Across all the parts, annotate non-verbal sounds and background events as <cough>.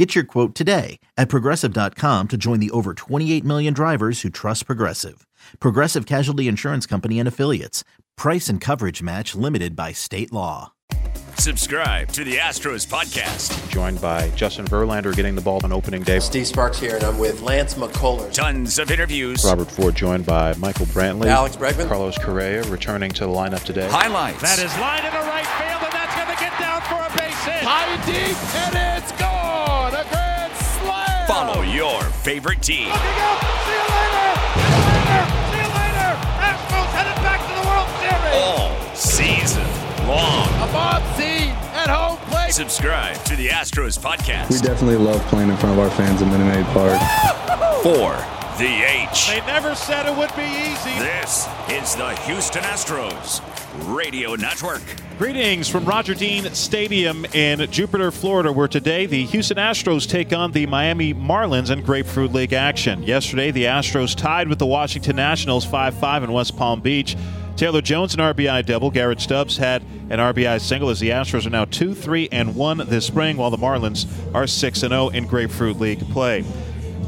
Get your quote today at progressive.com to join the over 28 million drivers who trust Progressive. Progressive Casualty Insurance Company and Affiliates. Price and coverage match limited by state law. Subscribe to the Astros podcast. Joined by Justin Verlander getting the ball on opening day. Steve Sparks here, and I'm with Lance McCullers. Tons of interviews. Robert Ford joined by Michael Brantley. Alex Bregman. Carlos Correa returning to the lineup today. Highlights. That is line in the right field, and that's going to get down for a base hit. High and deep, and it's gone. A grand slam. Follow your favorite team. Looking up. See you later. See you later. See you later. Astros headed back to the World Series. All season long. A Bob C at home plate. Subscribe to the Astros podcast. We definitely love playing in front of our fans at Minute Maid Park. for the H. They never said it would be easy. This is the Houston Astros Radio Network. Greetings from Roger Dean Stadium in Jupiter, Florida, where today the Houston Astros take on the Miami Marlins in Grapefruit League action. Yesterday, the Astros tied with the Washington Nationals 5 5 in West Palm Beach. Taylor Jones, an RBI double. Garrett Stubbs had an RBI single as the Astros are now 2 3 and 1 this spring, while the Marlins are 6 0 in Grapefruit League play.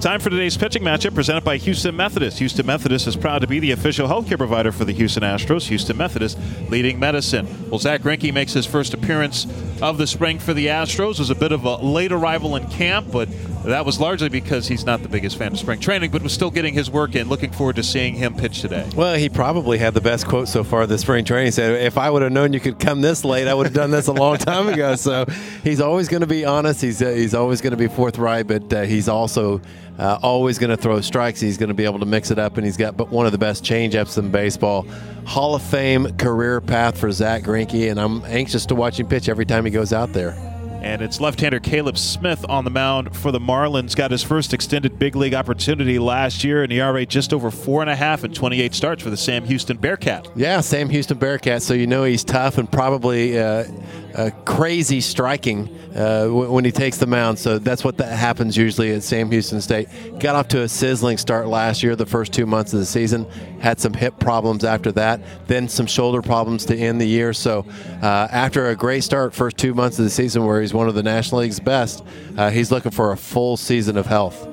Time for today's pitching matchup presented by Houston Methodist. Houston Methodist is proud to be the official healthcare provider for the Houston Astros. Houston Methodist leading medicine. Well, Zach Greinke makes his first appearance of the spring for the Astros. Was a bit of a late arrival in camp, but that was largely because he's not the biggest fan of spring training, but was still getting his work in. Looking forward to seeing him pitch today. Well, he probably had the best quote so far this spring training. He said, "If I would have known you could come this late, I would have done this a long time ago." <laughs> So he's always going to be honest. He's uh, he's always going to be forthright, but uh, he's also uh, always going to throw strikes. He's going to be able to mix it up, and he's got but one of the best changeups in baseball. Hall of Fame career path for Zach Greinke, and I'm anxious to watch him pitch every time he goes out there. And it's left-hander Caleb Smith on the mound for the Marlins. Got his first extended big league opportunity last year, and he ERA just over four and a half and 28 starts for the Sam Houston Bearkat. Yeah, Sam Houston Bearkat. So you know he's tough and probably uh, crazy striking uh, when he takes the mound. So that's what that happens usually at Sam Houston State. Got off to a sizzling start last year, the first two months of the season. Had some hip problems after that, then some shoulder problems to end the year. So uh, after a great start, first two months of the season where he's one of the National League's best, uh, he's looking for a full season of health.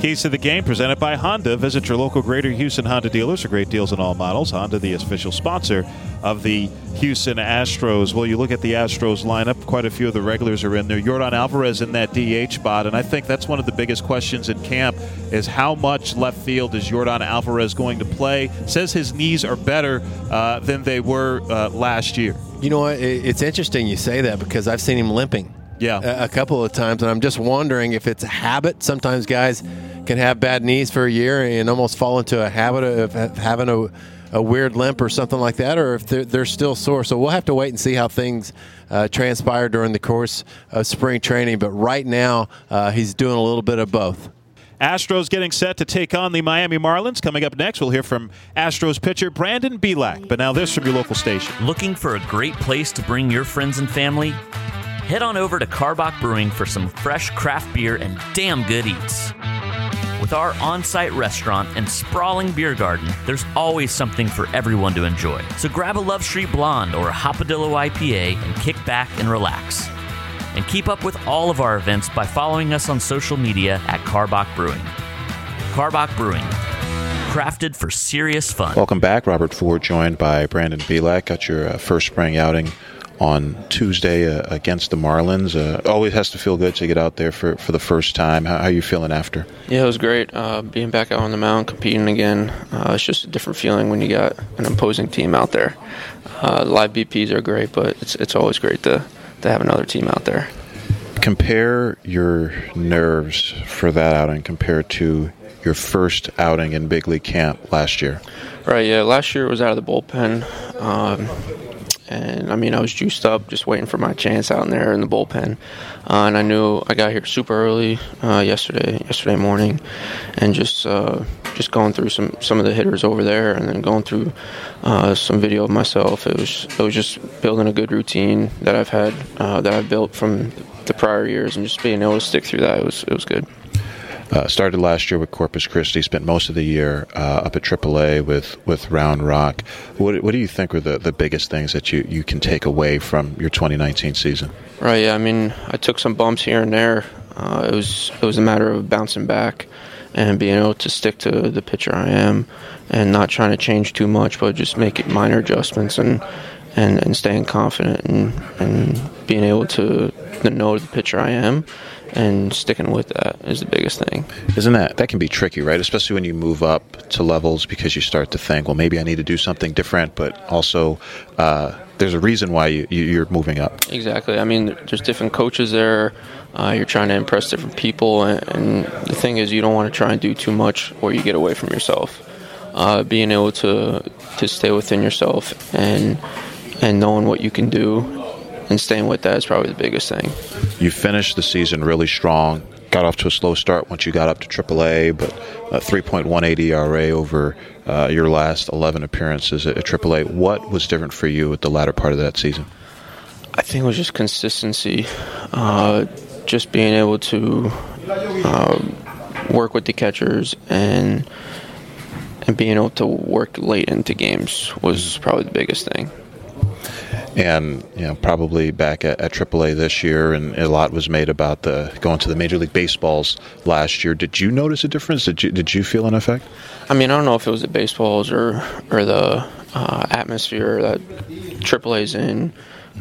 Keys to the game presented by Honda. Visit your local Greater Houston Honda dealers for great deals on all models. Honda, the official sponsor of the Houston Astros. Well, you look at the Astros lineup, quite a few of the regulars are in there. Yordan Alvarez in that DH spot, and I think that's one of the biggest questions in camp is how much left field is Yordan Alvarez going to play? Says his knees are better uh, than they were uh, last year. You know what? It's interesting you say that because I've seen him limping. Yeah. a, a couple of times, and I'm just wondering if it's a habit. Sometimes guys can have bad knees for a year and almost fall into a habit of having a, a weird limp or something like that, or if they're, they're still sore. So we'll have to wait and see how things uh, transpire during the course of spring training. But right now, uh, he's doing a little bit of both. Astros getting set to take on the Miami Marlins. Coming up next, we'll hear from Astros pitcher Brandon Bielak. But now this from your local station. Looking for a great place to bring your friends and family? Head on over to Karbach Brewing for some fresh craft beer and damn good eats. With our on site restaurant and sprawling beer garden, there's always something for everyone to enjoy. So grab a Love Street Blonde or a Hopadillo IPA and kick back and relax. And keep up with all of our events by following us on social media at Karbach Brewing. Karbach Brewing, crafted for serious fun. Welcome back. Robert Ford joined by Brandon Bielak. Got your uh, first spring outing on Tuesday uh, against the Marlins. Uh, always has to feel good to get out there for, for the first time. How, how are you feeling after? Yeah, it was great. Uh, being back out on the mound, competing again. Uh, it's just a different feeling when you got an opposing team out there. Uh, live BPs are great, but it's it's always great to to have another team out there. Compare your nerves for that outing compared to your first outing in big league camp last year. Right. Yeah. Last year was out of the bullpen. Um, and I mean I was juiced up, just waiting for my chance out in there in the bullpen. Uh, and I knew I got here super early uh, yesterday, yesterday morning, and just uh, just going through some some of the hitters over there, and then going through uh, some video of myself. It was it was just building a good routine that I've had uh, that I've built from the prior years, and just being able to stick through that. It was it was good. Uh, started last year with Corpus Christi. Spent most of the year uh, up at AAA with with Round Rock. What, what do you think were the, the biggest things that you, you can take away from your 2019 season? Right. Yeah. I mean, I took some bumps here and there. Uh, it was it was a matter of bouncing back and being able to stick to the pitcher I am, and not trying to change too much, but just make minor adjustments and and, and staying confident and and being able to know the pitcher I am and sticking with that is the biggest thing. Isn't that that can be tricky, right? Especially when you move up to levels because you start to think, well, maybe I need to do something different, but also uh, there's a reason why you, you're moving up. Exactly. I mean, there's different coaches there. Uh, you're trying to impress different people, and, and, the thing is, you don't want to try and do too much or you get away from yourself. Uh, being able to to stay within yourself and and knowing what you can do and staying with that is probably the biggest thing. You finished the season really strong. Got off to a slow start once you got up to AAA, but a 3.18 ERA over uh, your last 11 appearances at AAA. What was different for you at the latter part of that season? I think it was just consistency, uh, just being able to uh, work with the catchers and and being able to work late into games was probably the biggest thing and you know probably back at, at, AAA this year, and a lot was made about the going to the Major League Baseballs last year. Did you notice a difference? Did you did you feel an effect? I mean, I don't know if it was the baseballs or or the uh, atmosphere that AAA's in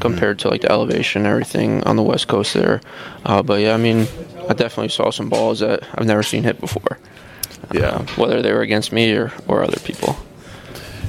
compared mm-hmm. to like the elevation and everything on the West Coast there. Uh, but yeah, I mean, I definitely saw some balls that I've never seen hit before. Yeah, uh, whether they were against me or, or other people.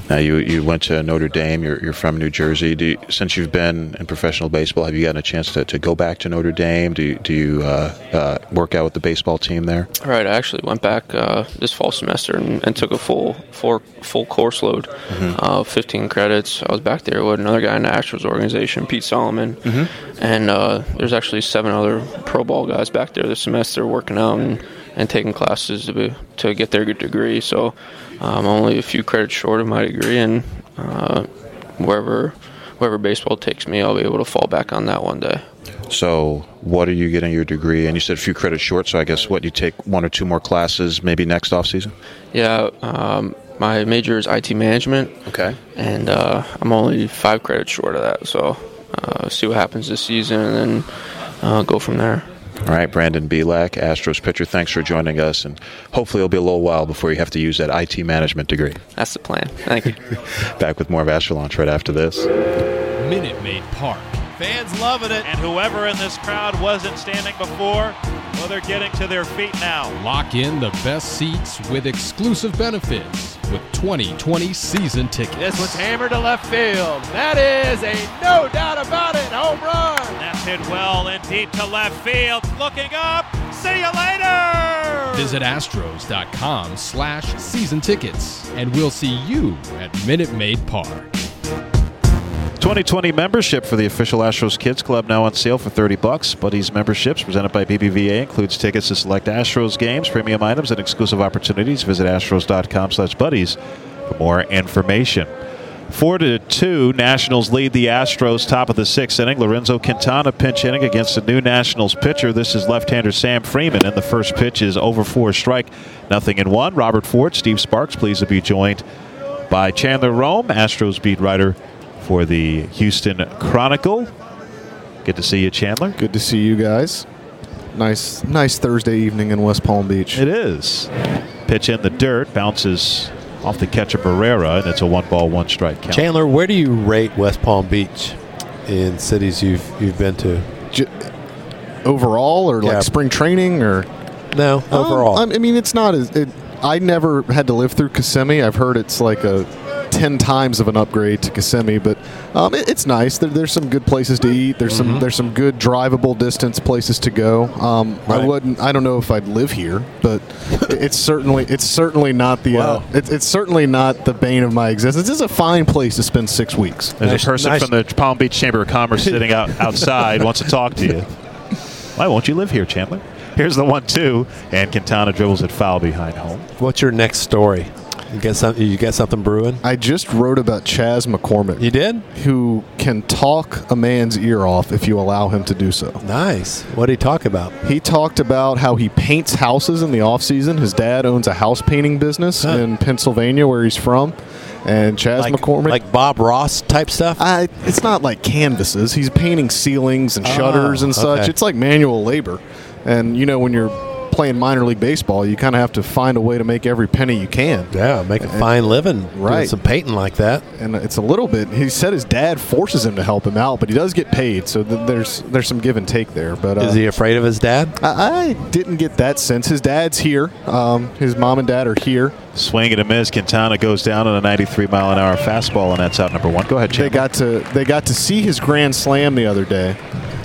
Now you you went to Notre Dame. You're, you're from New Jersey. You, since you've been in professional baseball, have you gotten a chance to, to go back to Notre Dame? Do you, do you uh, uh, work out with the baseball team there? Right. I actually went back uh, this fall semester and, and, took a full full full course load, mm-hmm. 15 credits. I was back there with another guy in the Astros organization, Pete Solomon, mm-hmm. and uh, there's actually seven other pro ball guys back there this semester working out and, and taking classes to be, to get their good degree. So I'm only a few credits short of my degree, and uh, wherever wherever baseball takes me, I'll be able to fall back on that one day. So, what are you getting your degree? And you said a few credits short. So, I guess what you take one or two more classes, maybe next off season. Yeah, um, my major is IT management. Okay. And uh, I'm only five credits short of that. So, uh, see what happens this season, and then uh, go from there. All right, Brandon Bielak, Astros pitcher, thanks for joining us, and hopefully it'll be a little while before you have to use that IT management degree. That's the plan. Thank you. <laughs> Back with more of Astro Launch right after this. Minute Maid Park. Fans loving it, and whoever in this crowd wasn't standing before, well, they're getting to their feet now. Lock in the best seats with exclusive benefits with 2020 season tickets. This one's hammered to left field. That is a no doubt about it home run. That's hit well and deep to left field. Looking up. See you later. Visit astros.com slash season tickets and we'll see you at Minute Maid Park. 2020 membership for the official Astros Kids Club now on sale for 30 bucks. Buddies memberships presented by BBVA includes tickets to select Astros games, premium items, and exclusive opportunities. Visit astros.com slash buddies for more information. Four to two, Nationals lead the Astros top of the sixth inning. Lorenzo Quintana pinch hitting against the new Nationals pitcher. This is left-hander Sam Freeman, and the first pitch is over for a strike. Nothing in one. Robert Ford, Steve Sparks, pleased to be joined by Chandler Rome, Astros beat writer for the Houston Chronicle. Good to see you, Chandler. Good to see you guys. Nice, nice Thursday evening in West Palm Beach. It is. Pitch in the dirt, bounces off the catcher Barrera, and it's a one ball, one strike count. Chandler, where do you rate West Palm Beach in cities you've you've been to? J- overall, or yeah. like spring training, or no overall? Um, I mean, it's not as. It, I never had to live through Kissimmee. I've heard it's like a ten times of an upgrade to Kissimmee, but um, it, it's nice. There, there's some good places to eat. There's some there's some good drivable distance places to go. Um, I wouldn't. I don't know if I'd live here, but <laughs> it's certainly it's certainly not the. Uh, Wow. it, it's certainly not the bane of my existence. It's a fine place to spend six weeks. There's a person from the Palm Beach Chamber of Commerce <laughs> sitting out outside wants to talk to you. <laughs> Why won't you live here, Chandler? Here's the one-two, and Quintana dribbles it foul behind home. What's your next story? You got something? You got something brewing? I just wrote about Chas McCormick. You did? Who can talk a man's ear off if you allow him to do so. Nice. What did he talk about? He talked about how he paints houses in the off season. His dad owns a house painting business Huh. in Pennsylvania where he's from. And Chas Like- McCormick. like Bob Ross type stuff? I, it's not like canvases. He's painting ceilings and Oh, shutters and such. okay. It's like manual labor. And, you know, when you're playing minor league baseball, you kind of have to find a way to make every penny you can. Yeah, make a fine living. doing Right. some painting like that. and it's a little bit. He said his dad forces him to help him out, but he does get paid, so th- there's there's some give and take there. But uh, Is he afraid of his dad? I, I didn't get that sense. His dad's here. Um, his mom and dad are here. Swing and a miss. Quintana goes down on a 93 mile an hour fastball, and that's out number one. Go ahead, They got to they got to see his grand slam the other day,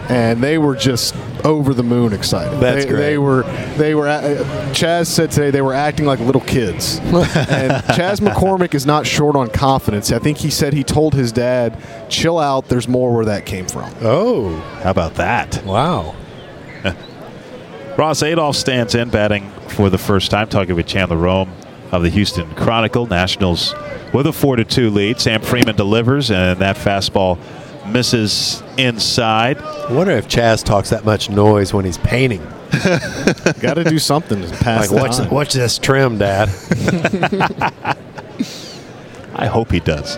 and they were just over the moon excited. That's they, great. They were they were. uh, Chas said today they were acting like little kids. <laughs> and Chas McCormick is not short on confidence. I think he said he told his dad, "Chill out. There's more where that came from." Oh, How about that? wow. <laughs> Ross Adolph stands in batting for the first time, talking with Chandler Rome of the Houston Chronicle. Nationals with a 4 to 2 lead. Sam Freeman delivers, and that fastball misses inside. I wonder if Chas talks that much noise when he's painting. <laughs> Got to do something to pass Like, watch, watch this trim, Dad. <laughs> I hope he does.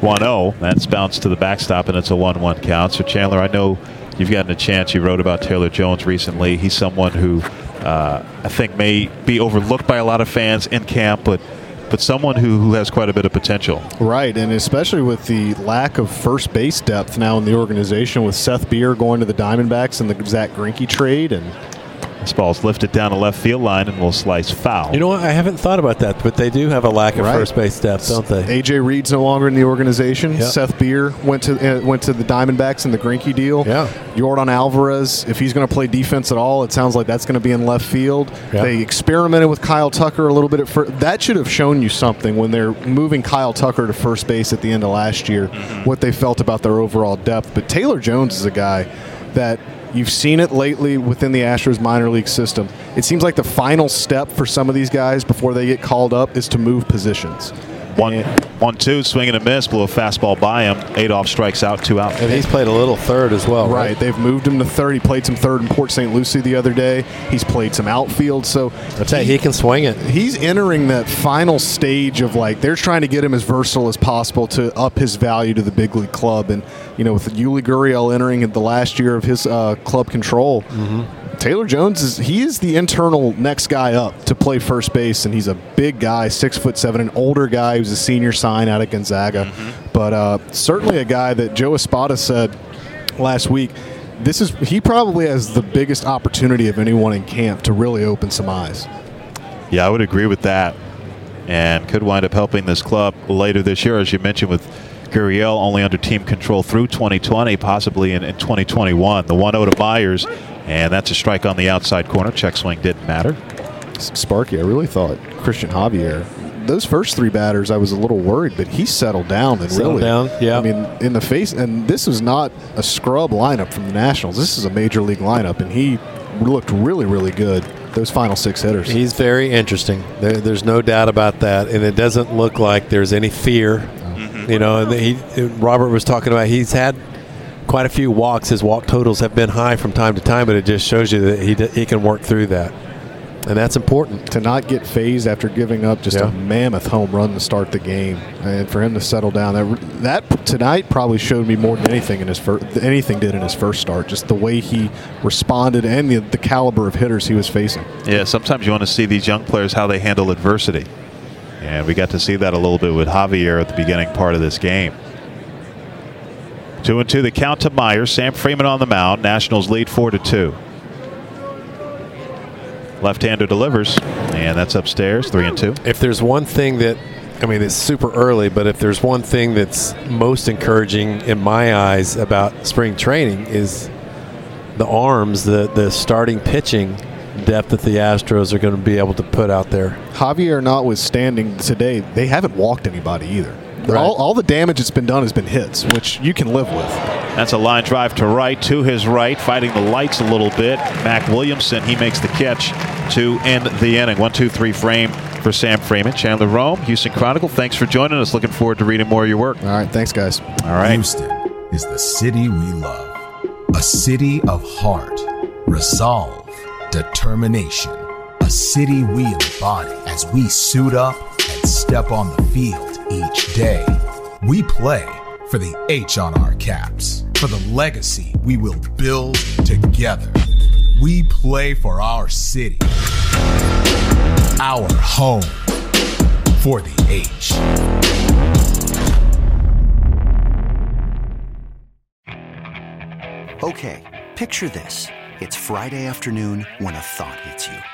1 0. That's bounced to the backstop, and it's a 1 1 count. So, Chandler, I know you've gotten a chance. You wrote about Taylor Jones recently. He's someone who uh, I think may be overlooked by a lot of fans in camp, but but someone who, who has quite a bit of potential. Right, and especially with the lack of first base depth now in the organization, with Seth Beer going to the Diamondbacks and the Zach Greinke trade, and This ball's lifted down the left field line and will slice foul. You know what? I haven't thought about that, but they do have a lack of Right. first base depth, don't they? AJ Reed's no longer in the organization. Yep. Seth Beer went to uh, went to the Diamondbacks in the Greinke deal. Yeah. Yordan Alvarez, if he's going to play defense at all, it sounds like that's going to be in left field. Yeah. They experimented with Kyle Tucker a little bit at first. That should have shown you something when they're moving Kyle Tucker to first base at the end of last year, what they felt about their overall depth. But Taylor Jones is a guy that you've seen it lately within the Astros minor league system. It seems like the final step for some of these guys before they get called up is to move positions. One, one, two, swing and a miss, blew a fastball by him. Adolph strikes out, two out. And he's played a little third as well, right? Right. They've moved him to third. He played some third in Port St. Lucie the other day. He's played some outfield. So I tell you, he can swing it. he's entering that final stage of like they're trying to get him as versatile as possible to up his value to the big league club. And you know, with Yuli Gurriel entering at the last year of his uh, club control, Taylor Jones is he is the internal next guy up to play first base, and he's a big guy, six foot seven, an older guy who's a senior sign out of Gonzaga, but uh, certainly a guy that Joe Espada said last week. This is he probably has the biggest opportunity of anyone in camp to really open some eyes. Yeah, I would agree with that. And could wind up helping this club later this year, as you mentioned, with Gurriel only under team control through 2020, possibly in, in 2021. The 1 0 to Myers, and that's a strike on the outside corner. Check swing didn't matter. Sparky, I really thought Cristian Javier. Those first three batters, I was a little worried, but he settled down and Settled really down, yeah. I mean, in the face, and this was not a scrub lineup from the Nationals. This is a major league lineup, and he looked really, really good. Those final six hitters. He's very interesting. There, there's no doubt about that, and it doesn't look like there's any fear. Mm-hmm. You know, and he Robert was talking about he's had quite a few walks. His walk totals have been high from time to time, but it just shows you that he d- he can work through that, and that's important. to not get phased after giving up just Yeah. a mammoth home run to start the game, and for him to settle down, that that tonight probably showed me more than anything in his first anything did in his first start. Just the way he responded and the, the caliber of hitters he was facing. Yeah, sometimes you want to see these young players how they handle adversity. And we got to see that a little bit with Javier at the beginning part of this game. Two and two, the count to Myers. Sam Freeman on the mound. Nationals lead four to two. Left-hander delivers, and that's upstairs. Three and two. If there's one thing that I mean, it's super early, but if there's one thing that's most encouraging in my eyes about spring training is the arms, the the starting pitching depth that the Astros are going to be able to put out there. Javier notwithstanding today, they haven't walked anybody either. Right. All, all the damage that's been done has been hits, which you can live with. That's a line drive to right, to his right, fighting the lights a little bit. Mac Williamson, he makes the catch to end the inning. One, two, three frame for Sam Freeman. Chandler Rome, Houston Chronicle, thanks for joining us. Looking forward to reading more of your work. All right, thanks, guys. All right. Houston is the city we love. A city of heart, resolve, determination. A city we embody as we suit up and step on the field each day. We play for the H on our caps, for the legacy we will build together. We play for our city, our home, for the H. Okay, picture this. It's Friday afternoon when a thought hits you.